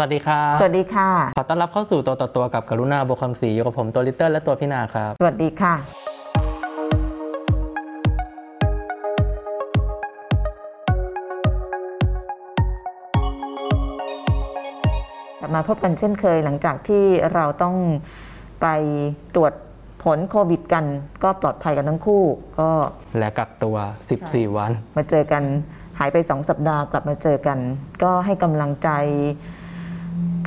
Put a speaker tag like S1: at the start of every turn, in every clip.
S1: วัสดีครับ
S2: สวัสดีค่ะ
S1: ขอต้อนรับเข้าสู่ตัวต่อตัวกับกรุณาบุคคลศรีอยู่กับผมตัวลิตเติ้ลและตัวพี่นาครับ
S2: สวัสดีค่ะ กลับมาพบกันเช่นเคยหลังจากที่เราต้องไปตรวจผลโควิดกันก็ปลอดภัยกันทั้งคู่ ก็
S1: และกักตัว 14 วัน
S2: มาเจอกันหายไปสองสัปดาห์กลับมาเจอกัน ก็ให้กำลังใจ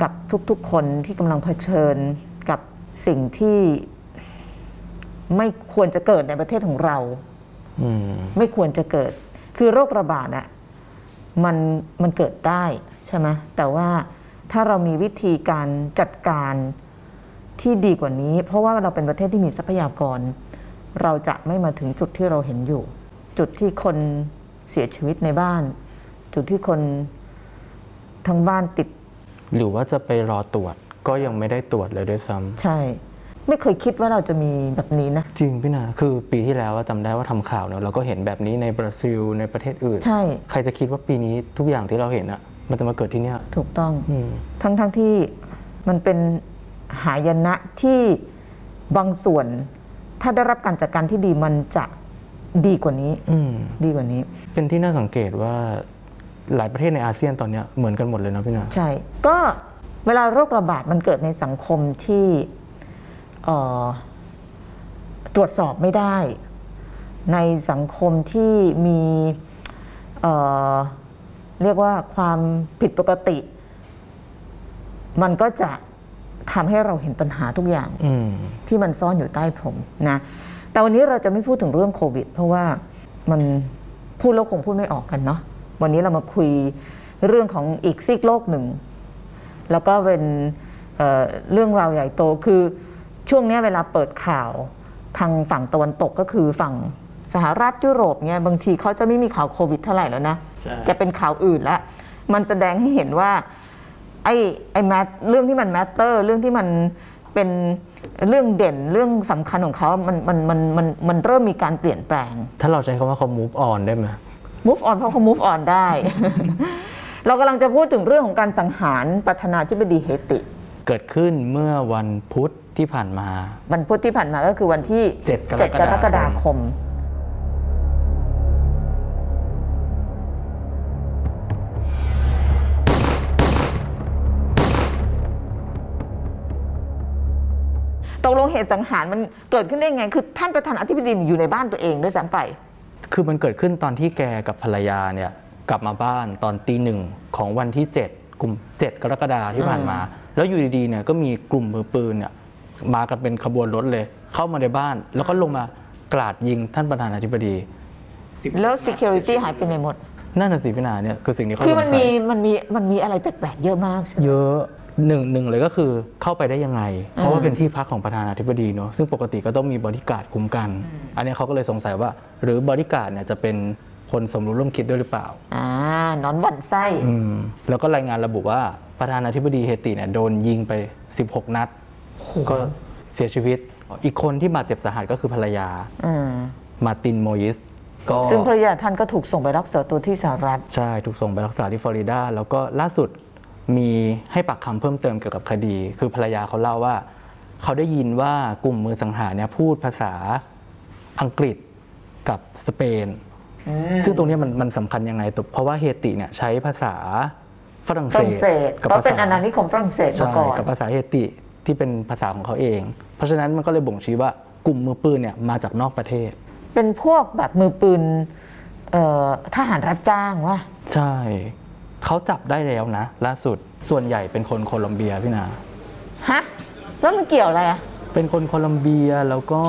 S2: กับทุกๆคนที่กำลังเผชิญกับสิ่งที่ไม่ควรจะเกิดในประเทศของเรา
S1: อืม
S2: ไม่ควรจะเกิด คือโรคระบาดอะมันมันเกิดได้ใช่ไหมแต่ว่าถ้าเรามีวิธีการจัดการที่ดีกว่านี้ เพราะว่าเราเป็นประเทศที่มีทรัพยากร เราจะไม่มาถึงจุดที่เราเห็นอยู่ จุดที่คนเสียชีวิตในบ้าน จุดที่คนทั้งบ้านติด
S1: หรือว่าจะไปรอตรวจก็ยังไม่ได้ตรวจเลยด้วยซ้ำ
S2: ใช่ ไม่เคยคิดว่าเราจะมีแบบนี้นะ
S1: จริงพี่นาคือปีที่แล้วอะจำได้ว่าทำข่าวเนอะเราก็เห็นแบบนี้ในบราซิลในประเทศอื่น
S2: ใช่
S1: ใครจะคิดว่าปีนี้ทุกอย่างที่เราเห็นอะมันจะมาเกิดที่เนี่ย
S2: ถูกต้อง
S1: อืม
S2: ทั้งทั้งที่มันเป็นหายนะที่บางส่วน ถ้าได้รับการจัดการที่ดีมันจะดีกว่านี้
S1: อืม
S2: ดีกว่านี้
S1: เป็นที่น่าสังเกตว่า หลายประเทศในอาเซียนตอนเนี้ยเหมือนกันหมดเลยนะพี่นา
S2: ใช่ ก็เวลาโรคระบาดมันเกิดในสังคมที่เอ่อตรวจสอบไม่ได้ ในสังคมที่มีเอ่อเรียกว่าความผิดปกติ มันก็จะทำให้เราเห็นปัญหาทุกอย่าง
S1: อืม
S2: ที่มันซ่อนอยู่ใต้ผมนะ แต่วันนี้เราจะไม่พูดถึงเรื่องโควิด เพราะว่ามันพูดแล้วคงพูดไม่ออกกันเนาะ วันนี้เรามาคุยเรื่องของอีกซีกโลกหนึ่ง แล้วก็เป็นเอ่อเรื่องราวใหญ่โตคือช่วงเนี้ยเวลาเปิดข่าวทางฝั่งตะวันตกก็คือฝั่งสหรัฐยุโรปเนี่ยบางทีเขาจะไม่มีข่าวโควิดเท่าไหร่แล้วนะ
S1: ใช่
S2: จะเป็นข่าวอื่นแล้วมันแสดงให้เห็นว่าไอ้ไอ้แมทเรื่องที่มันแมตเตอร์เรื่องที่มันเป็นเรื่องเด่นเรื่องสำคัญของเขา มันมันมันมันมันเริ่มมีการเปลี่ยนแปลง
S1: ถ้าเราใช้คำว่าเขา move on ได้ไหม
S2: move on เพราะเขา move on ได้ เรากำลังจะพูดถึงเรื่องของการสังหารประธานาธิบดีเฮติ
S1: เกิดขึ้นเมื่อวันพุธที่ผ่านมา
S2: วันพุธที่ผ่านมาก็คือวันที่
S1: เจ็ดกรกฎาคม
S2: 7กรกฎาคมตกลงเหตุสังหารมันเกิดขึ้นได้ไง คือท่านประธานาธิบดีอยู่ในบ้านตัวเองด้วยซ้ำไป
S1: คือมันเกิดขึ้นตอนที่แกกับภรรยาเนี่ยกลับมาบ้านตอนตีหนึ่งของวันที่7กลุ่ม7กรกฎาคมที่ผ่านมา แล้วอยู่ดีๆเนี่ยก็มีกลุ่มมือปืนเนี่ยมากันเป็นขบวนรถเลย เข้ามาในบ้าน แล้วก็ลงมากราดยิงท่านประธานาธิบดี
S2: แล้ว security หายไปไหนหมด
S1: นั่นน่ะสิพี่นาเนี่ยคือสิ่งที่เขา
S2: คือมัน
S1: สงสัย
S2: มีมันมีมันมีอะไรแปลกๆเยอะมากใช่ไหม
S1: เยอะ หนึ่งหนึ่งเลยก็คือเข้าไปได้ยังไง เพราะว่าเป็นที่พักของประธานาธิบดีเนอะซึ่งปกติก็ต้องมีบริการดคุ้มกัน อันนี้เขาก็เลยสงสัยว่า หรือบริการดเนี่ยจะเป็นคนสมรู้ร่วมคิดด้วยหรือเปล่า
S2: อ่านอนหวันไส้
S1: อืมแล้วก็รายงานระบุว่าประธานาธิบดีเฮติเนี่ยโดนยิงไป 16 นัด ก็เสียชีวิต อีกคนที่บาดเจ็บสาหัสก็คือภรรยา
S2: อืม
S1: มาร์ตินโมยิสก็
S2: ซึ่งภรรยาท่านก็ถูกส่งไปรักษาตัวที่สหรัฐ
S1: ใช่ ถูกส่งไปรักษาที่ฟลอริดา แล้วก็ล่าสุด มีให้ปากคำเพิ่มเติมเกี่ยวกับคดี คือภรรยาเขาเล่าว่า เขาได้ยินว่ากลุ่มมือสังหารเนี่ยพูดภาษาอังกฤษกับสเปน ซึ่งตรงเนี้ยมันมันสำคัญยังไงตัวเพราะว่าเฮติเนี่ยใช้ภาษาฝรั่ง
S2: ฝรั่งเศส
S1: กับ
S2: เพราะ
S1: ภา
S2: เป็น
S1: ษา
S2: อาณานิคมฝรั่งเศสมา
S1: ใช่
S2: ก่อน
S1: กับภาษาเฮติที่เป็นภาษาของเขาเอง เพราะฉะนั้นมันก็เลยบ่งชี้ว่ากลุ่มมือปืนเนี่ยมาจากนอกประเทศ
S2: เป็นพวกแบบมือปืนเอ่อทหารรับจ้างวะ
S1: ใช่ เขาจับได้แล้วนะล่าสุดส่วนใหญ่เป็นคนโคลอมเบียพี่นา
S2: ฮะแล้วมันเกี่ยวอะไรอะ
S1: เป็นคนโคลอมเบียแล้วก็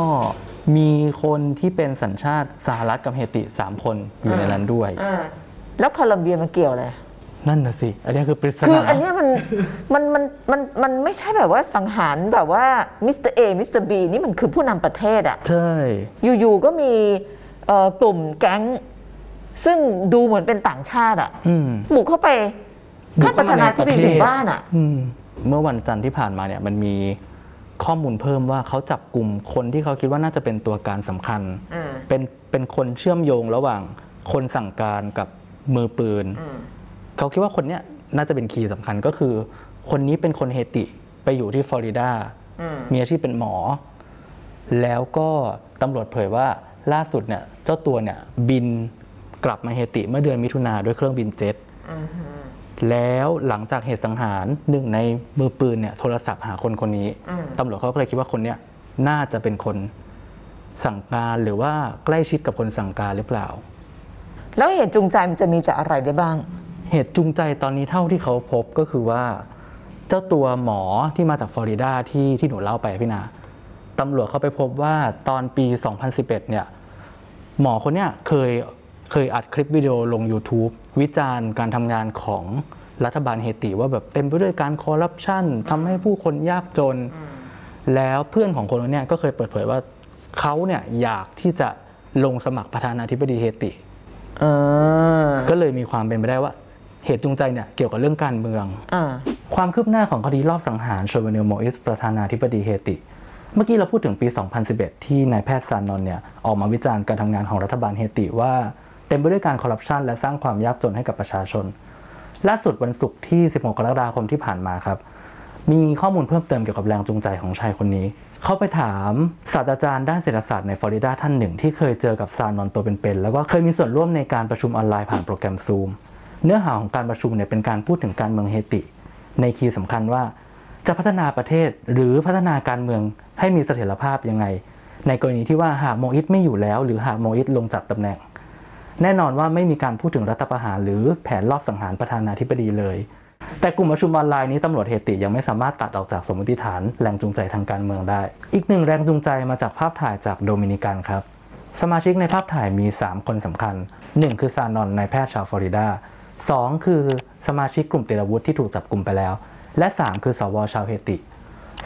S1: มีคนที่เป็นสัญชาติสหรัฐกับเฮติสามคนอยู่ในนั้นด้วย
S2: แล้วโคลอมเบียมันเกี่ยวอะไร
S1: นั่นน่ะสิ อันนี้คือปริศ
S2: คือ
S1: นา
S2: อันเนี้ยมันมันมันมันมันไม่ใช่แบบว่าสังหารแบบว่าMister A Mister B นี่มันคือผู้นำประเทศอะ
S1: ใช่
S2: อยู่ๆ ก็มีเอ่อกลุ่มแก๊ง ซึ่งดูเหมือนเป็นต่างชาติอะ
S1: อืม
S2: บุกเข้าไป
S1: บุ
S2: กนป
S1: เข้า
S2: ระ
S1: มา
S2: ธานาธิบดี
S1: ในประเทศ
S2: ถึงบ้านอะ
S1: อืมเมื่อวันจันทร์ที่ผ่านมาเนี่ยมันมีข้อมูลเพิ่มว่าเขาจับกลุ่มคนที่เขาคิดว่าน่าจะเป็นตัวการสำคัญ
S2: อืม
S1: เป็นเป็นคนเชื่อมโยงระหว่างคนสั่งการกับมือปืนเขาคิดว่าคนเนี้ยน่าจะเป็นคีย์สำคัญก็คือ คนนี้เป็นคนเฮติไปอยู่ที่ฟลอริดามีอาชีพเป็นหมอ แล้วก็ตำรวจเผยว่าล่าสุดเนี่ยเจ้าตัวเนี่ยบิน กลับมาเฮติเมื่อเดือนมิถุนาด้วยเครื่องบินเจ็ตแล้วหลังจากเหตุสังหารหนึ่งในมือปืนเนี่ยโทรศัพท์หาคนคนนี้ตำรวจเขาก็เลยคิดว่าคนเนี้ยน่าจะเป็นคนสั่งการหรือว่าใกล้ชิดกับคนสั่งการหรือเปล่า
S2: แล้วเหตุจูงใจมันจะมีจากอะไรได้บ้าง
S1: เหตุจูงใจตอนนี้เท่าที่เขาพบก็คือว่า เจ้าตัวหมอที่มาจากฟลอริดาที่ที่หนูเล่าไปอะพี่นาตำรวจเขาไปพบว่าตอนปี 2011 เนี่ย หมอคนเนี้ยเคย เคยอัดคลิปวิดีโอลง YouTube วิจารณ์การทำงานของรัฐบาลเฮติว่าแบบเต็มไปด้วยการคอร์รัปชันทำให้ผู้คนยากจน แล้วเพื่อนของคนคนเนี้ยก็เคยเปิดเผยว่าเขาเนี่ยอยากที่จะลงสมัครประธานาธิบดีเฮติ
S2: อ่า
S1: ก็เลยมีความเป็นไปได้ว่า เหตุจูงใจเนี่ยเกี่ยวกับเรื่องการเมือง
S2: อ่า
S1: ความคืบหน้าของคดีลอบสังหารโชเวเนลโมอิสประธานาธิบดีเฮติ เมื่อกี้เราพูดถึงปี 2011 ที่นายแพทย์ซานนอนเนี่ยออกมาวิจารณ์การทำงานของรัฐบาลเฮติว่า เต็มไปด้วยการคอร์รัปชันและสร้างความยากจนให้กับประชาชน ล่าสุดวันศุกร์ที่ 16 กรกฎาคมที่ผ่านมาครับ มีข้อมูลเพิ่มเติมเกี่ยวกับแรงจูงใจของชายคนนี้ เขาไปถามศาสตราจารย์ด้านเศรษฐศาสตร์ในฟลอริดาท่านหนึ่ง ที่เคยเจอกับซานนอนตัวเป็นๆแล้วก็เคยมีส่วนร่วมในการประชุมออนไลน์ผ่านโปรแกรมซูมเนื้อหาของการประชุมเนี่ยเป็นการพูดถึงการเมืองเฮติ ในคีย์สำคัญว่า จะพัฒนาประเทศหรือพัฒนาการเมืองให้มีเสถียรภาพยังไง ในกรณีที่ว่าหากโมอิสไม่อยู่แล้ว หรือหากโมอิสลงจากตำแหน่ง แน่นอนว่าไม่มีการพูดถึงรัฐประหารหรือแผนรอบสังหารประธานาธิบดีเลย แต่กลุ่มประชุมออนไลน์นี้ตำรวจเฮติยังไม่สามารถตัดออกจากสมมติฐานแรงจูงใจทางการเมืองได้ อีกหนึ่งแรงจูงใจมาจากภาพถ่ายจากโดมินิกันครับ สมาชิกในภาพถ่ายมี 3 คนสำคัญ 1 คือซานอนนายแพทย์ชาวฟลอริดา 2 คือสมาชิกกลุ่มติดอาวุธที่ถูกจับกลุ่มไปแล้ว และ 3 คือสวชาวเฮติ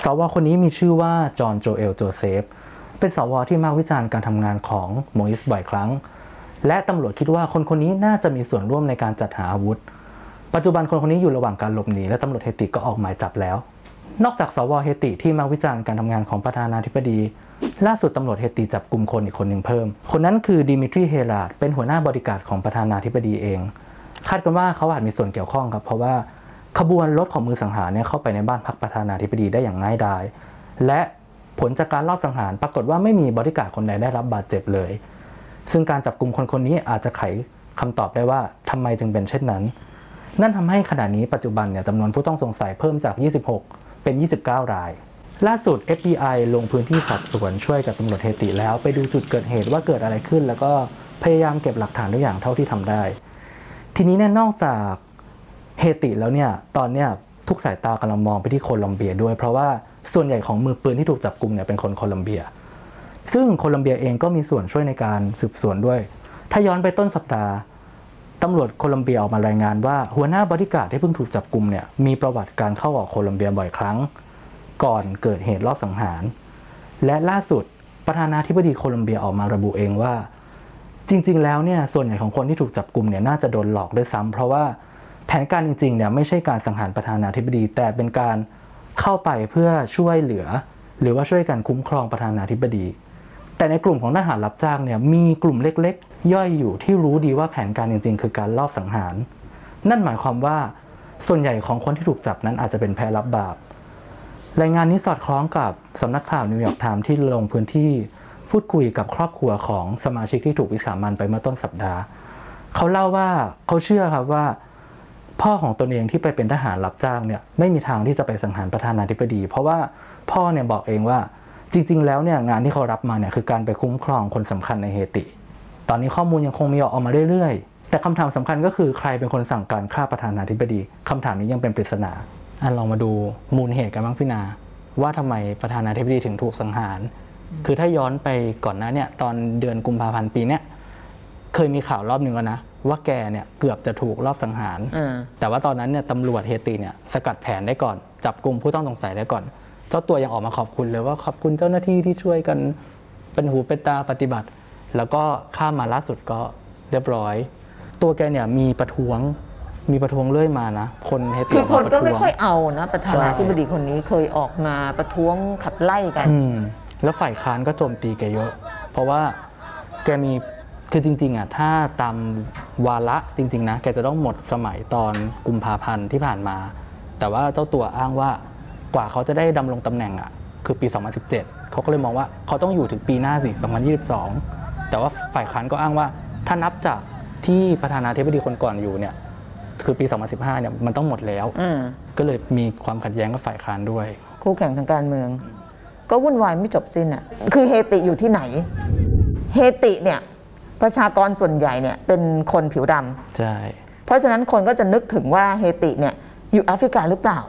S1: สวคนนี้มีชื่อว่าจอห์นโจเอลโจเซฟเป็นสวที่มักวิจารณ์การทำงานของโมอิสบ่อยครั้ง และตำรวจคิดว่าคนคนนี้น่าจะมีส่วนร่วมในการจัดหาอาวุธ ปัจจุบันคนคนนี้อยู่ระหว่างการหลบหนีและตำรวจเฮติก็ออกหมายจับแล้ว นอกจากสวเฮติที่มาวิจารณ์การทำงานของประธานาธิบดี ล่าสุดตำรวจเฮติจับกลุ่มคนอีกคนหนึ่งเพิ่ม คนนั้นคือดิมิทรีเฮราดเป็นหัวหน้าบริการของประธานาธิบดีเอง คาดกันว่าเขาอาจมีส่วนเกี่ยวข้องครับเพราะว่าขบวนรถของมือสังหารเนี่ยเข้าไปในบ้านพักประธานาธิบดีได้อย่างง่ายดายและผลจากการลอบสังหารปรากฏว่าไม่มีบริการคนใดได้รับบาดเจ็บเลย ซึ่งการจับกลุ่มคนคนนี้อาจจะไขคำตอบได้ว่าทำไมจึงเป็นเช่นนั้น นั่นทำให้ขณะนี้ปัจจุบันเนี่ยจำนวนผู้ต้องสงสัยเพิ่มจาก 26 เป็น 29 ราย ล่าสุด FBI ลงพื้นที่สอบสวนช่วยกับตำรวจเฮติแล้วไปดูจุดเกิดเหตุว่าเกิดอะไรขึ้น แล้วก็พยายามเก็บหลักฐานทุกอย่างเท่าที่ทำได้ ทีนี้เนี่ยนอกจากเฮติแล้วเนี่ยตอนเนี้ยทุกสายตากำลังมองไปที่โคลอมเบียด้วย เพราะว่าส่วนใหญ่ของมือปืนที่ถูกจับกลุ่มเนี่ยเป็นคนโคลอมเบีย ซึ่งโคลอมเบียเองก็มีส่วนช่วยในการสืบสวนด้วย ถ้าย้อนไปต้นสัปดาห์ตำรวจโคลอมเบียออกมารายงานว่าหัวหน้าบริการดที่เพิ่งถูกจับกลุ่มเนี่ยมีประวัติการเข้าออกโคลอมเบียบ่อยครั้ง ก่อนเกิดเหตุรอบสังหาร และล่าสุดประธานาธิบดีโคลอมเบียออกมาระบุเองว่า จริง ๆ แล้วเนี่ยส่วนใหญ่ของคนที่ถูกจับกลุ่มเนี่ยน่าจะโดนหลอกด้วยซ้ำเพราะว่าแผนการจริงๆเนี่ยไม่ใช่การสังหารประธานาธิบดี แต่เป็นการเข้าไปเพื่อช่วยเหลือ หรือว่าช่วยกันคุ้มครองประธานาธิบดี แต่ในกลุ่มของทหารรับจ้างเนี่ยมีกลุ่มเล็กๆ ย่อยอยู่ที่รู้ดีว่าแผนการจริงๆ คือการลอบสังหาร นั่นหมายความว่าส่วนใหญ่ของคนที่ถูกจับนั้นอาจจะเป็นแพะรับบาปรายงานนี้สอดคล้องกับสำนักข่าว New York Times ที่ลงพื้นที่พูดคุยกับครอบครัวของสมาชิกที่ถูกวิสามัญไปเมื่อต้นสัปดาห์ เขาเล่าว่าเขาเชื่อครับว่า พ่อของตนเองที่ไปเป็นทหารรับจ้างเนี่ยไม่มีทางที่จะไปสังหารประธานาธิบดี เพราะว่าพ่อเนี่ยบอกเองว่า จริง ๆ แล้วเนี่ยงานที่เขารับมาเนี่ยคือการไปคุ้มครองคนสำคัญในเฮติ ตอนนี้ข้อมูลยังคงมีออกมาเรื่อยๆ แต่คำถามสำคัญก็คือใครเป็นคนสั่งการฆ่าประธานาธิบดีคำถามนี้ยังเป็นปริศนาอันลองมาดูมูลเหตุกันบ้างพี่นา ว่าทำไมประธานาธิบดีถึงถูกสังหาร คือถ้าย้อนไปก่อนหน้าเนี่ยตอนเดือนกุมภาพันธ์ปีเนี้ยเคยมีข่าวรอบหนึ่งแล้วนะว่าแกเนี่ยเกือบจะถูกรอบสังหาร
S2: อ่า
S1: แต่ว่าตอนนั้นเนี่ยตำรวจเฮติเนี่ยสกัดแผนได้ก่อน จับกลุ่มผู้ต้องสงสัยได้ก่อน เจ้าตัวยังออกมาขอบคุณเลยว่าขอบคุณเจ้าหน้าที่ที่ช่วยกันเป็นหูเป็นตาปฏิบัติ แล้วก็ข้ามมาล่าสุดก็เรียบร้อย ตัวแกเนี่ยมีประท้วงมีประท้วงเรื่อยมานะ คนเฮติ
S2: คือ
S1: อ
S2: ค
S1: อนมาประ
S2: ก็
S1: ท้
S2: ไม่
S1: วง
S2: ค่อยเอานะ ประธา
S1: ใช่
S2: นาธิบดีคนนี้เคยออกมาประท้วงขับไล่กัน
S1: อืมแล้วฝ่ายค้านก็โจมตีแกเยอะ เพราะว่าแกมีคือจริง ๆอะถ้าตามวาระจริง ๆ นะ แกจะต้องหมดสมัยตอนกุมภาพันธ์ที่ผ่านมา แต่ว่าเจ้าตัวอ้างว่า กว่าเขาจะได้ดำรงตำแหน่งอะคือปี 2017 เขาก็เลยมองว่าเขาต้องอยู่ถึงปีหน้าสิ 2022 แต่ว่าฝ่ายค้านก็อ้างว่า ถ้านับจากที่ประธานาธิบดีคนก่อนอยู่เนี่ย คือปี 2015 เนี่ยมันต้องหมดแล้ว
S2: อืม
S1: ก็เลยมีความขัดแย้งกับฝ่ายค้านด้วย
S2: คู่แข่งทางการเมือง ก็วุ่นวายไม่จบสิ้นอะ คือเฮติอยู่ที่ไหน เฮติเนี่ยประชากรส่วนใหญ่เนี่ยเป็นคนผิวดำ
S1: ใช่
S2: เพราะฉะนั้นคนก็จะนึกถึงว่าเฮติเนี่ยอยู่แอฟริกาหรือเปล่า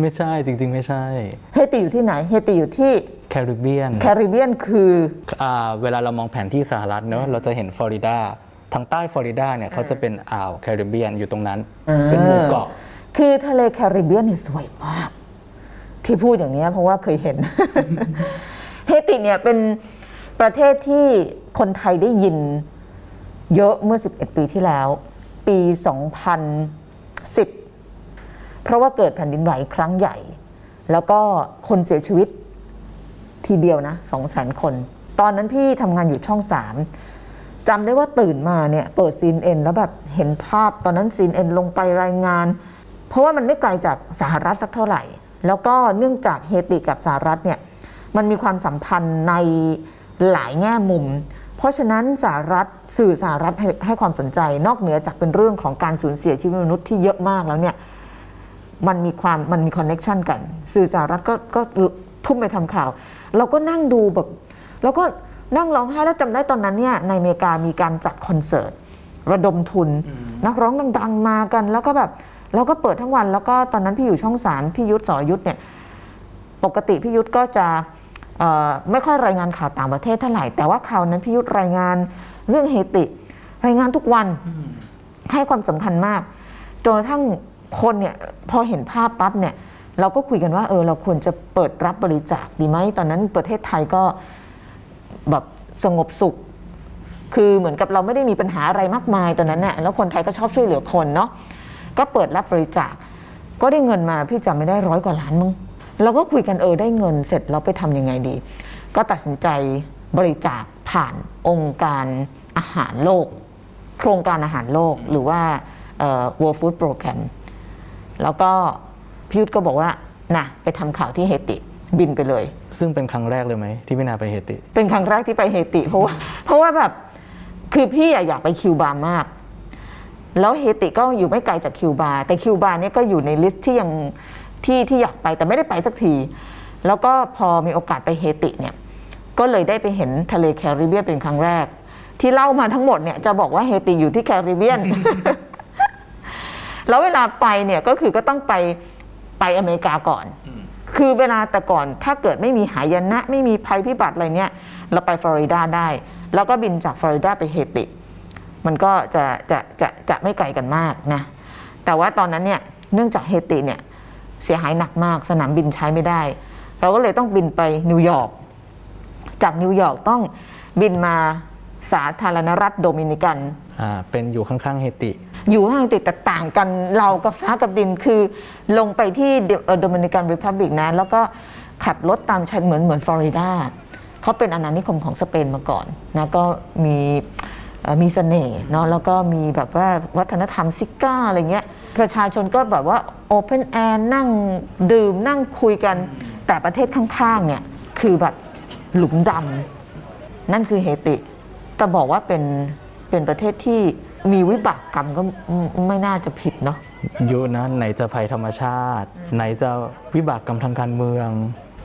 S1: ไม่ใช่จริง ๆ ไม่ใช่
S2: เฮติอยู่ที่ไหน เฮติอยู่ที่
S1: แคริบเบียน
S2: แคริบเบียนคือ
S1: อ่าเวลาเรามองแผนที่สหรัฐเนอะเราจะเห็นฟลอริดาทางใต้ฟลอริดาเนี่ยเขาจะเป็นอ่าวแคริบเบียนอยู่ตรงนั้น
S2: อ่า
S1: เป็นหมู่เกาะ
S2: คือทะเลแคริบเบียนเนี่ยสวยมาก ที่พูดอย่างนี้ยเพราะว่าเคยเห็น เฮติเนี่ยเป็นประเทศที่คนไทยได้ยินเยอะเมื่อ 11 ปีที่แล้ว ปี 2010 เพราะว่าเกิดแผ่นดินไหวครั้งใหญ่ แล้วก็คนเสียชีวิตทีเดียวนะ2 0 0 0 0 0คน ตอนนั้นพี่ทำงานอยู่ช่อง3จำได้ว่าตื่นมาเนี่ยเปิด CNN แล้วแบบเห็นภาพตอนนั้น CNN ลงไปรายงาน เพราะว่ามันไม่ไกลจากสหรัฐสักเท่าไหร่ แล้วก็เนื่องจากเฮติกับสหรัฐเนี่ยมันมีความสัมพันธ์ในหลายแง่มุม เพราะฉะนั้นสหรัฐสื่อสหรัฐให้ให้ความสนใจ นอกเหนือจากเป็นเรื่องของการสูญเสียชีวิตมนุษย์ที่เยอะมากแล้วเนี่ย มันมีความมันมี connection กัน สื่อสหรัฐก็ก็ทุ่มไปทำข่าว เราก็นั่งดูแบบแล้วก็นั่งร้องไห้แล้วจำได้ตอนนั้นเนี่ยในอเมริกามีการจัดคอนเสิร์ตระดมทุน นักร้องดังๆมากัน แล้วก็แบบแล้วก็เปิดทั้งวันแล้วก็ตอนนั้นพี่อยู่ช่องสามพี่ยุทธสรยุทธเนี่ยปกติพี่ยุทธก็จะเอ่อไม่ค่อยรายงานข่าวต่างประเทศเท่าไหร่ แต่ว่าคราวนั้นพี่ยุทธรายงานเรื่องเฮติ รายงานทุกวันให้ความสำคัญมากจนกระทั่ง คนเนี่ยพอเห็นภาพปั๊บเนี่ยเราก็คุยกันว่าเออเราควรจะเปิดรับบริจาคดีไหมตอนนั้นประเทศไทยก็แบบสงบสุข คือเหมือนกับเราไม่ได้มีปัญหาอะไรมากมายตอนนั้นเนี่ยแล้วคนไทยก็ชอบช่วยเหลือคนเนาะก็เปิดรับบริจาค ก็ได้เงินมาพี่จำไม่ได้ร้อยกว่าล้านมั้งเราก็คุยกันเออได้เงินเสร็จเราไปทำยังไงดี ก็ตัดสินใจบริจาคผ่านองค์การอาหารโลก โครงการอาหารโลกหรือว่า World Food Program แล้วก็พี่ยุทธก็บอกว่านะไปทำข่าวที่เฮติบินไปเลย
S1: ซึ่งเป็นครั้งแรกเลยไหมที่พี่นาไปเฮติ
S2: เป็นครั้งแรกที่ไปเฮติ เพราะว่าเพราะว่าแบบคือพี่อะอยากไปคิวบามาก แล้วเฮติก็อยู่ไม่ไกลจากคิวบาแต่คิวบาเนี่ยก็อยู่ใน list ที่ยังที่ที่อยากไปแต่ไม่ได้ไปสักที แล้วก็พอมีโอกาสไปเฮติเนี่ยก็เลยได้ไปเห็นทะเลแคริบเบียนเป็นครั้งแรก ที่เล่ามาทั้งหมดเนี่ยจะบอกว่าเฮติอยู่ที่แคริบเบียน แล้วเวลาไปเนี่ยก็คือก็ต้องไปไปอเมริกาก่อน คือเวลาแต่ก่อนถ้าเกิดไม่มีหายนะ ไม่มีภัยพิบัติอะไรเนี่ย เราไปฟลอริดาได้ แล้วก็บินจากฟลอริดาไปเฮติ มันก็จะจะจะจะไม่ไกลกันมากนะ แต่ว่าตอนนั้นเนี่ยเนื่องจากเฮติเนี่ยเสียหายหนักมากสนามบินใช้ไม่ได้ เราก็เลยต้องบินไปนิวยอร์กจากนิวยอร์กต้องบินมาสาธารณรัฐโดมินิกัน
S1: อ่าเป็นอยู่ข้างๆเฮติ
S2: อยู่ห่างติดแต่ต่างกันราวกับฟ้ากับดินคือ ลงไปที่ Dominican Republic นะ แล้วก็ขับรถตามชายเหมือนเหมือนฟลอริดาเขาเป็นอาณานิคมของสเปนมาก่อนนะก็มีมีเสน่ห์เนาะแล้วก็มีแบบว่าวัฒนธรรมซิการ์อะไรเงี้ยประชาชนก็แบบว่า open air นั่งดื่มนั่งคุยกัน แต่ประเทศข้างๆเนี่ยคือแบบหลุมดำนั่นคือเฮติแต่บอกว่าเป็น เป็นประเทศที่มีวิบากกรรมก็ไม่ไม่น่าจะผิดเนาะ
S1: เยอะนะไหนจะภัยธรรมชาติ ไหนจะวิบากกรรมทางการเมือง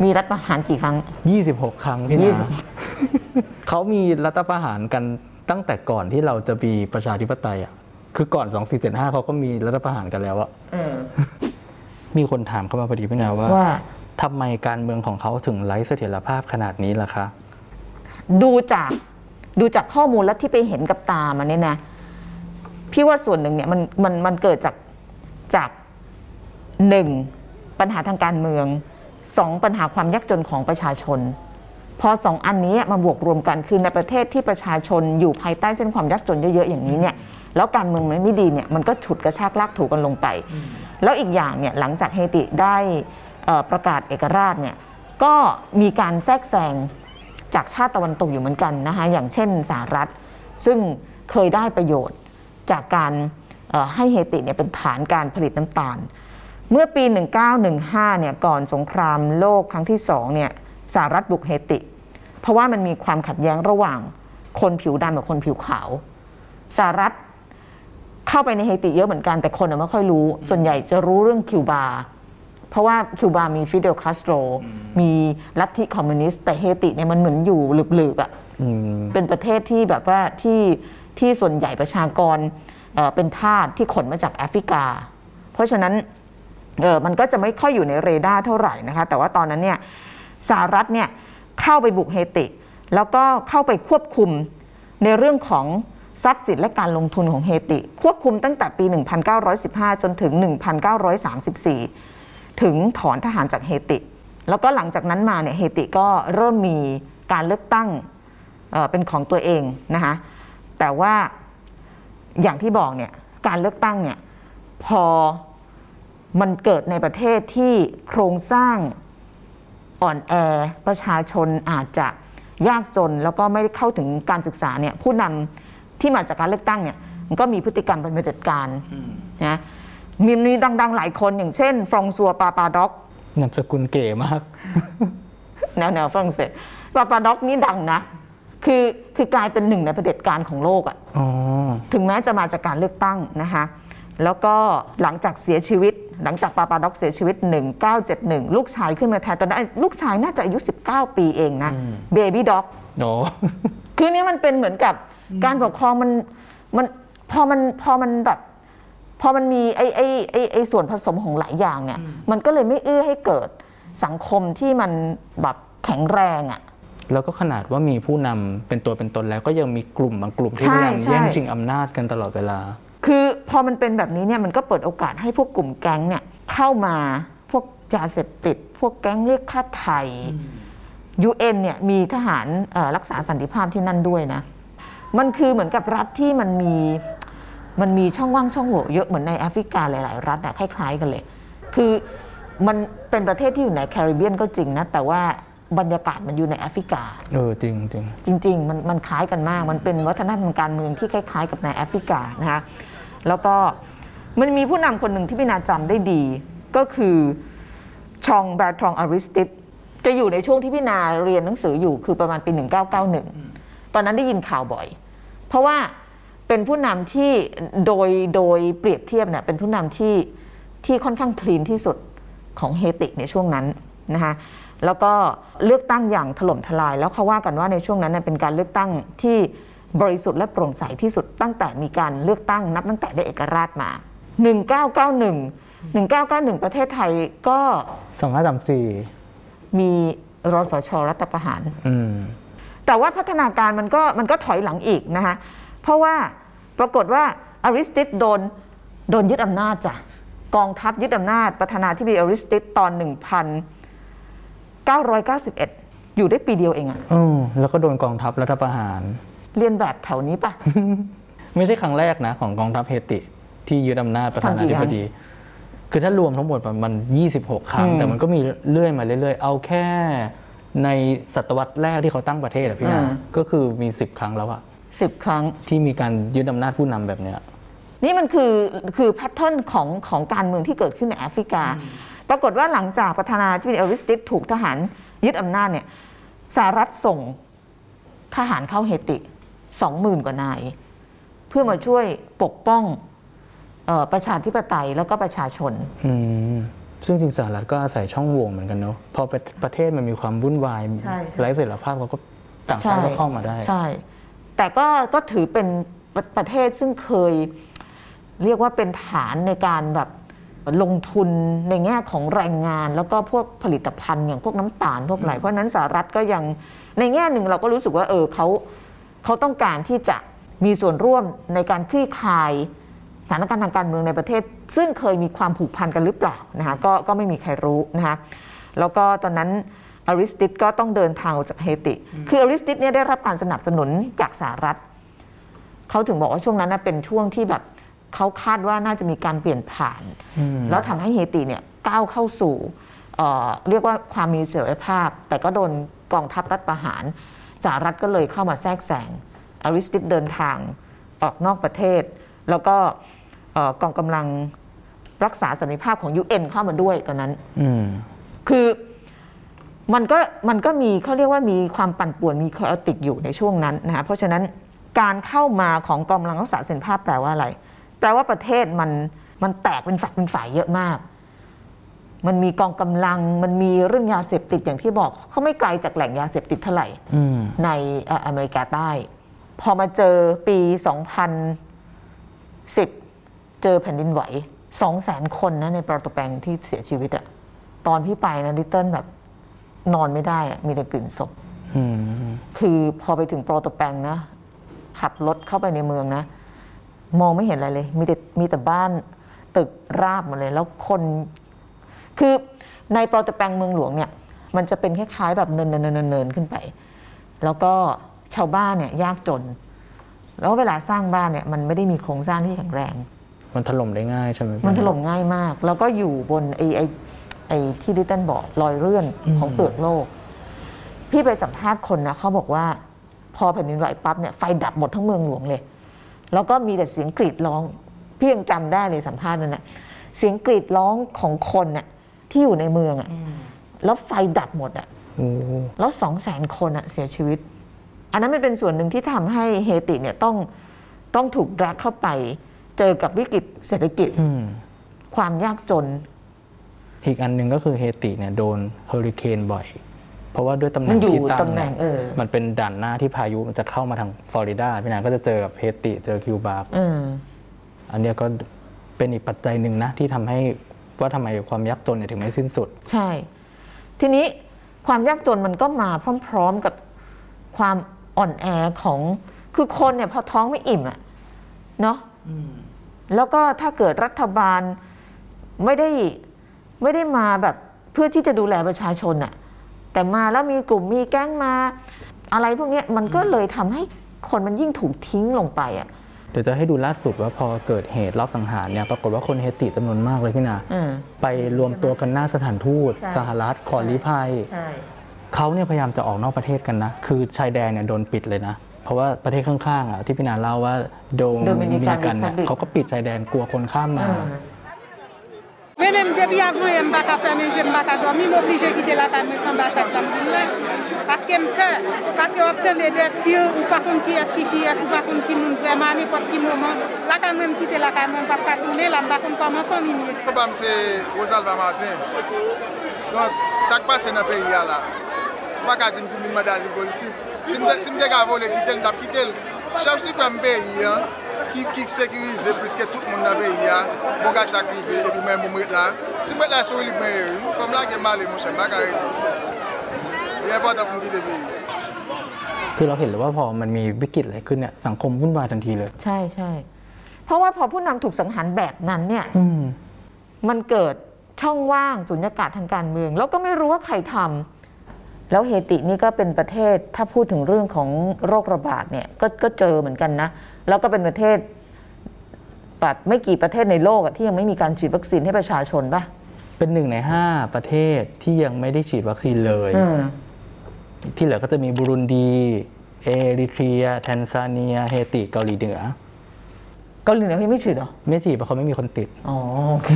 S2: มีรัฐประหารกี่ครั้ง
S1: 26 ครั้งพี่
S2: ยี่
S1: นา
S2: สิบ
S1: เขามีรัฐประหารกันตั้งแต่ก่อนที่เราจะมีประชาธิปไตยอะคือก่อน 2475เขาก็มีรัฐประหารกันแล้วอะมีคนถามเข้ามาพอดีพี่นาว่า
S2: ว่า
S1: ทำไมการเมืองของเขาถึงไร้เสถียรภาพขนาดนี้ล่ะคะ
S2: ดูจาก ดูจากข้อมูลและที่ไปเห็นกับตามันเนี่ยนะ พี่ว่าส่วนหนึ่งเนี่ยมันมันมันเกิดจากจากหนึ่งปัญหาทางการเมืองสองปัญหาความยากจนของประชาชน พอสองอันนี้มาบวกรวมกันคือในประเทศที่ประชาชนอยู่ภายใต้เส้นความยากจนเยอะๆอย่างนี้เนี่ยแล้วการเมืองมันไม่ดีเนี่ยมันก็ฉุดกระชากลากถูกันลงไป แล้วอีกอย่างเนี่ยหลังจากเฮติได้ประกาศเอกราชเนี่ยก็มีการแทรกแซง จากชาติตะวันตกอยู่เหมือนกันนะคะอย่างเช่นสหรัฐ ซึ่งเคยได้ประโยชน์จากการให้เฮติเนี่ยเป็นฐานการผลิตน้ำตาล เมื่อปี 1915 เนี่ยก่อนสงครามโลกครั้งที่สองเนี่ยสหรัฐบุกเฮติ เพราะว่ามันมีความขัดแย้งระหว่างคนผิวดำกับคนผิวขาวสหรัฐเข้าไปในเฮติเยอะเหมือนกันแต่คนไม่ค่อยรู้ ส่วนใหญ่จะรู้เรื่องคิวบา เพราะว่าคิวบามีฟิเดลคาสโตรมีลัทธิคอมมิวนิสต์แต่เฮติเนี่ยมันเหมือนอยู่หลืบๆอะ
S1: อืม
S2: เป็นประเทศที่แบบว่าที่ที่ส่วนใหญ่ประชากรเอ่อเป็นทาสที่ขนมาจากแอฟริกา เพราะฉะนั้นเออมันก็จะไม่ค่อยอยู่ในเรดาร์เท่าไหร่นะคะ แต่ว่าตอนนั้นเนี่ยสหรัฐเนี่ยเข้าไปบุกเฮติ แล้วก็เข้าไปควบคุมในเรื่องของทรัพย์สินและการลงทุนของเฮติ ควบคุมตั้งแต่ปี 1915 จนถึง 1934 ถึงถอนทหารจากเฮติ แล้วก็หลังจากนั้นมาเนี่ยเฮติก็เริ่มมีการเลือกตั้งเป็นของตัวเองนะคะแต่ว่าอย่างที่บอกเนี่ยการเลือกตั้งเนี่ยพอมันเกิดในประเทศที่โครงสร้างอ่อนแอประชาชนอาจจะยากจนแล้วก็ไม่ได้เข้าถึงการศึกษาเนี่ยผู้นำที่มาจากการเลือกตั้งเนี่ยมันก็มีพฤติกรรมเป็นเผด็จการนะ มีมีดัง ๆ หลายคนอย่างเช่น ฟรองซัวปาปาด็อก
S1: นามสกุลเก๋มาก
S2: แนวแนวฝรั่งเศสปาปาด็อกนี่ดังนะ คือคือกลายเป็นหนึ่งในเผด็จการของโลกอะ
S1: อ๋อ
S2: ถึงแม้จะมาจากการเลือกตั้งนะคะแล้วก็หลังจากเสียชีวิต หลังจากปาปาด็อกเสียชีวิต 1971 ลูกชายขึ้นมาแทนตอนนั้นลูกชายน่าจะอายุ 19 ปีเองนะเบบี้ด็อก
S1: โอ้
S2: คือเนี่ยมันเป็นเหมือนกับการปกครองมันมันพอมันพอมันแบบ พอมันมีไอ้ไอ้ไอ้ไอ้ส่วนผสมของหลายอย่างเนี่ย มันก็เลยไม่เอื้อให้เกิดสังคมที่มันแบบแข็งแรงอะ
S1: แล้วก็ขนาดว่ามีผู้นำเป็นตัวเป็นตนแล้วก็ยังมีกลุ่มบางกลุ่มที่
S2: ใช่
S1: พยายาม
S2: ใช่
S1: แย่งชิงอำนาจกันตลอดเวลา
S2: คือพอมันเป็นแบบนี้เนี่ยมันก็เปิดโอกาสให้พวกกลุ่มแก๊งเนี่ยเข้ามาพวกยาเสพติด พวกแก๊งเรียกค่าไทย UN เนี่ยมีทหารเอ่อรักษาสันติภาพที่นั่นด้วยนะ มันคือเหมือนกับรัฐที่มันมี มันมีช่องว่างช่องโหว่เยอะเหมือนในแอฟริกาหลาย ๆ รัฐอะคล้าย ๆ กันเลย คือมันเป็นประเทศที่อยู่ในแคริบเบียนก็จริงนะ แต่ว่าบรรยากาศมันอยู่ในแอฟริกา
S1: เออจริงจริง
S2: จริงๆมันมันคล้ายกันมาก มันเป็นวัฒนธรรมการเมืองที่คล้าย ๆ กับในแอฟริกานะคะแล้วก็มันมีผู้นำคนหนึ่งที่พี่นาจำได้ดี ก็คือชองแบทรองอาริสติสจะอยู่ในช่วงที่พี่นาเรียนหนังสืออยู่คือประมาณปี 1991 ตอนนั้นได้ยินข่าวบ่อย เพราะว่า เป็นผู้นำที่โดยโดยเปรียบเทียบเนี่ยเป็นผู้นำที่ที่ค่อนข้างคลีนที่สุดของเฮติในช่วงนั้นนะคะแล้วก็เลือกตั้งอย่างถล่มทลาย แล้วเขาว่ากันว่าในช่วงนั้นเนยเป็นการเลือกตั้งที่บริสุทธิ์และโปร่งใสที่สุดตั้งแต่มีการเลือกตั้งนับตั้งแต่ได้เอกราชมา 1991 1991 ประเทศไทยก็
S1: สองห้าสามสี่
S2: มีรสชรัฐประหาร
S1: อืม
S2: แต่ว่าพัฒนาการมันก็มันก็ถอยหลังอีกนะคะ เพราะว่าปรากฏว่าอาริสติสโดนโดนยึดอำนาจจ้ะกองทัพยึดอำนาจประธานาธิบดีอาริสติสตอน 1991 อยู่ได้ปีเดียวเองอะ
S1: เออแล้วก็โดนกองทัพรัฐประหาร
S2: เรียนแบบแถวนี้ปะ
S1: ไม่ใช่ครั้งแรกนะ ของกองทัพเฮติ ที่ยึดอำนาจประธานาธิบดี คือถ้ารวมทั้งหมดมัน 26 ครั้ง
S2: อืม
S1: แต่มันก็มีเรื่อยมาเรื่อยๆ เอาแค่ในศตวรรษแรกที่เขาตั้งประเทศอะพี่นาก็คือมี 10 ครั้งแล้วอะ
S2: สิบครั้ง
S1: ที่มีการยึดอำนาจผู้นำแบบเนี้ย
S2: นี่มันคือคือแพทเทิร์นของของการเมืองที่เกิดขึ้นในแอฟริกา ปรากฏว่าหลังจากประธานาธิบดีอาริสติสถูกทหารยึดอำนาจเนี่ยสหรัฐส่งทหารเข้าเฮติสองหมื่นกว่านาย เพื่อมาช่วยปกป้องเออประชาธิปไตยแล้วก็ประชาชน
S1: อืมซึ่งจริงสหรัฐก็อาศัยช่องโหว่เหมือนกันเนาะพอประประเทศมันมีความวุ่นวาย
S2: ใช่ใช่
S1: ไร้เสรีภาพเขาก็ต่างชาติก็เข้ามาได้
S2: ใช่ แต่ก็ก็ถือเป็นประประเทศซึ่งเคย เรียกว่าเป็นฐานในการแบบลงทุนในแง่ของแรงงาน แล้วก็พวกผลิตภัณฑ์อย่างพวกน้ำตาลพวกอะไรเพราะฉะนั้นสหรัฐก็ยังในแง่หนึ่งเราก็รู้สึกว่าเออเขาเขาต้องการที่จะมีส่วนร่วมในการคลี่คลายสถานการณ์ทางการเมืองในประเทศ ซึ่งเคยมีความผูกพันกันหรือเปล่านะคะก็ก็ไม่มีใครรู้นะคะแล้วก็ตอนนั้น อาริสติสก็ต้องเดินทางออกจากเฮติ คืออาริสติสเนี่ยได้รับการสนับสนุนจากสหรัฐ เขาถึงบอกว่าช่วงนั้นนะเป็นช่วงที่แบบเขาคาดว่าน่าจะมีการเปลี่ยนผ่าน
S1: อืม
S2: แล้วทำให้เฮติเนี่ยก้าวเข้าสู่เอ่อเรียกว่าความมีเสรีภาพ แต่ก็โดนกองทัพรัฐประหารสหรัฐก็เลยเข้ามาแทรกแซงอาริสติสเดินทางออกนอกประเทศ แล้วก็เอ่อกองกำลังรักษาสันติภาพของ UN เข้ามาด้วยตอนนั้น
S1: อืม
S2: คือ มันก็มันก็มีเขาเรียกว่ามีความปั่นป่วนมีคอติกอยู่ในช่วงนั้นนะคะเพราะฉะนั้นการเข้ามาของกองกำลังรักษาสันติภาพแปลว่าอะไร แปลว่าประเทศมันมันแตกเป็นฝักเป็นฝ่ายเยอะมาก มันมีกองกำลังมันมีเรื่องยาเสพติดอย่างที่บอกเขาไม่ไกลจากแหล่งยาเสพติดเท่าไหร่
S1: อืม
S2: ในเอ่ออเมริกาใต้ พอมาเจอปี 2010 เจอแผ่นดินไหว2 0 0แสนคนนะในปรโตแปงที่เสียชีวิตอะตอนพี่ไปนะลิตเติ้ลแบบ นอนไม่ได้อะมีแต่กลิ่นศพ
S1: อืม
S2: คือพอไปถึงโปรโตแปงนะ ขับรถเข้าไปในเมืองนะ มองไม่เห็นอะไรเลย มีแต่มีแต่บ้านตึกราบหมดเลย แล้วคน คือในโปรโตแปงเมืองหลวงเนี่ย มันจะเป็นคล้ายๆแบบเนินเนินเนินเนินขึ้นไป แล้วก็ชาวบ้านเนี่ยยากจน แล้วเวลาสร้างบ้านเนี่ย มันไม่ได้มีโครงสร้างที่แข็งแรง
S1: มันถล่มได้ง่ายใช่ไหม
S2: มันถล่มง่ายมาก แล้วก็อยู่บนไอ้ไอ้ ไอ้ที่ดิเตันบอกรอยเลื่อนของเปลือกโลก พี่ไปสัมภาษณ์คนนะเขาบอกว่า พอแผ่นดินไหวปั๊บเนี่ยไฟดับหมดทั้งเมืองหลวงเลย แล้วก็มีแต่เสียงกรีดร้อง พี่ยังจำได้เลยสัมภาษณ์นั่นแหละเสียงกรีดร้องของคนน่ะที่อยู่ในเมืองอะแล้วไฟดับหมดอะ
S1: โอ้
S2: แล้วสองแสนคนอะเสียชีวิต อันนั้นมันเป็นส่วนหนึ่งที่ทำให้เฮติเนี่ยต้องต้องถูกแดกเข้าไป เจอกับวิกฤตเศรษฐกิจ
S1: อืม
S2: ความยากจน
S1: อีกอันหนึ่งก็คือเฮติเนี่ยโดนเฮอริเคนบ่อย เพราะว่าด้วยตำแหน่
S2: มั
S1: ง
S2: นอยู่
S1: ที่ตั้ง
S2: ตำแหน่งเออ
S1: มันเป็นด่านหน้าที่พายุมันจะเข้ามาทางฟลอริดาพี่นางก็จะเจอกับเฮติเจอคิวบา
S2: เออ
S1: อันเนี้ยก็เป็นอีกปัจจัยหนึ่งนะที่ทำให้ว่าทำไมความยากจนเนี่ยถึงไม่สิ้นสุด
S2: ใช่ ทีนี้ความยากจนมันก็มาพร้อม ๆกับความอ่อนแอของคือคนเนี่ยพอท้องไม่อิ่มอะเนาะแล้วก็ถ้าเกิดรัฐบาลไม่ได้ ไม่ได้มาแบบเพื่อที่จะดูแลประชาชนอะแต่มาแล้วมีกลุ่มมีแก๊งมา อะไรพวกเนี้ยมันก็เลยทำให้คนมันยิ่งถูกทิ้งลงไปอะ
S1: เดี๋ยวจะให้ดูล่าสุดว่าพอเกิดเหตุรอบสังหารเนี่ยปรากฏว่าคนเฮติจำนวนมากเลยพี่นา
S2: เออ
S1: ไปรวมตัวกันหน้าสถานทูต
S2: ใช่
S1: สหรัฐขอลี้ภัย
S2: ใช่
S1: เขาเนี่ยพยายามจะออกนอกประเทศกันนะ คือชายแดนเนี่ยโดนปิดเลยนะ เพราะว่าประเทศข้างๆอะที่พี่นาเล่าว่าโดมิ
S2: Dominican
S1: นิกันเนี่ย
S2: Republic
S1: เขาก็ปิดชายแดนกลัวคนข้ามมา
S3: Mwen mèm debi avon yon baka fè menje, mbaka domi, m oblije gite la tan mwen san basak la mwen la. Paske m kè, paske opten de det tir, ou pakoun ki eski ki es, ou pakoun ki moun vreman, nipot ki mouman. La tan mwen gite la tan mwen, pa patounen la, m bakoun pa mwen fon
S4: mimi. Mbam se Rosalva Martin, donk sakpa se nan peyi ya la. Mbaka di msi mwen madazi politik, si mdek si mdek avon le gite l, dap gite l. Chef si prem peyi ya, ki, ki sekirize priske tout moun nan peyi ya. Bon ka sakrive, epi mwen moun mwet la. Si mwet la sou li mwen yeri, fom la gen male mwen chen, baka redi. E important pou mkite peyi ya.
S1: คือเราเห็นเลยว่าพอมันมีวิกฤตอะไรขึ้นเนี่ยสังคมวุ่นวายทันทีเลย
S2: ใช่ใช่ เพราะว่าพอผู้นำถูกสังหารแบบนั้นเนี่ย
S1: อืม
S2: มันเกิดช่องว่างสุญญากาศทางการเมือง แล้วก็ไม่รู้ว่าใครทำแล้วเฮตินี่ก็เป็นประเทศถ้าพูดถึงเรื่องของโรคระบาดเนี่ยก็ก็เจอเหมือนกันนะ แล้วก็เป็นประเทศแบบไม่กี่ประเทศในโลกอะที่ยังไม่มีการฉีดวัคซีนให้ประชาชนป่ะ
S1: เป็นหนึ่งในห้าประเทศที่ยังไม่ได้ฉีดวัคซีนเลย
S2: อืม
S1: ที่เหลือก็จะมีบูรุนดี เอริเทรีย แทนซาเนีย เฮติ เกาหลีเหนือ
S2: เกาหลีเหนือยังไม่ฉีดเหรอ
S1: ไม่ฉีดเพราะเขาไม่มีคนติด
S2: อ๋อโอเค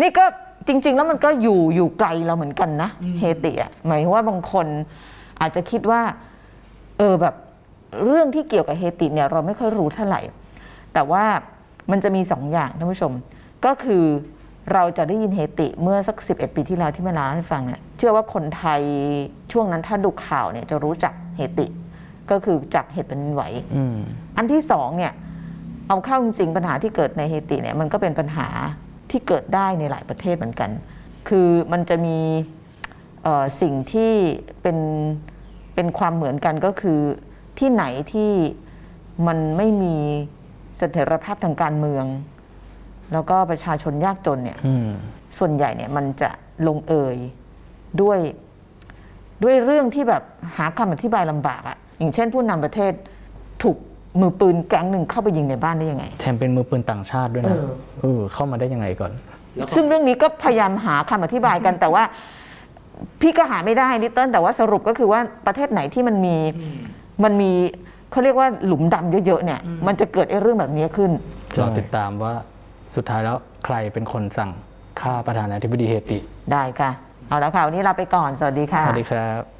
S2: นี่ก็จริง ๆ แล้วมันก็อยู่อยู่ไกลเราเหมือนกันนะ เฮติอะ หมายถึงว่าบางคนอาจจะคิดว่า เออแบบ เรื่องที่เกี่ยวกับเฮติเนี่ยเราไม่ค่อยรู้เท่าไหร่ แต่ว่ามันจะมีสองอย่างท่านผู้ชม ก็คือเราจะได้ยินเฮติเมื่อสัก 11 ปีที่แล้วที่แม่ลาเล่าให้ฟังเนี่ยเชื่อว่าคนไทยช่วงนั้นถ้าดูข่าวเนี่ยจะรู้จักเฮติ ก็คือจากเหตุแผ่นดินไหว
S1: อืม
S2: อันที่สองเนี่ยเอาเข้าจริงๆปัญหาที่เกิดในเฮติเนี่ยมันก็เป็นปัญหาที่เกิดได้ในหลายประเทศเหมือนกัน คือมันจะมีเอ่อสิ่งที่เป็นเป็นความเหมือนกันก็คือ ที่ไหนที่มันไม่มีเสถียรภาพทางการเมือง แล้วก็ประชาชนยากจนเนี่ย
S1: อืม
S2: ส่วนใหญ่เนี่ยมันจะลงเอยด้วยด้วยเรื่องที่แบบหาคำอธิบายลำบากอะอย่างเช่นผู้นำประเทศถูกมือปืนแก๊งหนึ่งเข้าไปยิงในบ้านได้ยังไง
S1: แถมเป็นมือปืนต่างชาติด้วยนะ
S2: เออ
S1: เออเข้ามาได้ยังไงก่อน
S2: ซึ่งเรื่องนี้ก็พยายามหาคำอธิบายกันแต่ว่า พี่ก็หาไม่ได้นิเติ้ลแต่ว่าสรุปก็คือว่าประเทศไหนที่มันมี มันมีเขาเรียกว่าหลุมดำเยอะๆเนี่ย มันจะเกิดไอ้เรื่องแบบนี้ขึ้น
S1: เราติดตามว่าสุดท้ายแล้วใครเป็นคนสั่งฆ่าประธานาธิบดีเฮติ
S2: ได้ค่ะ เอาละค่ะ วันนี้ลาไปก่อน สวัสดีค่ะ
S1: สวัสดีครับ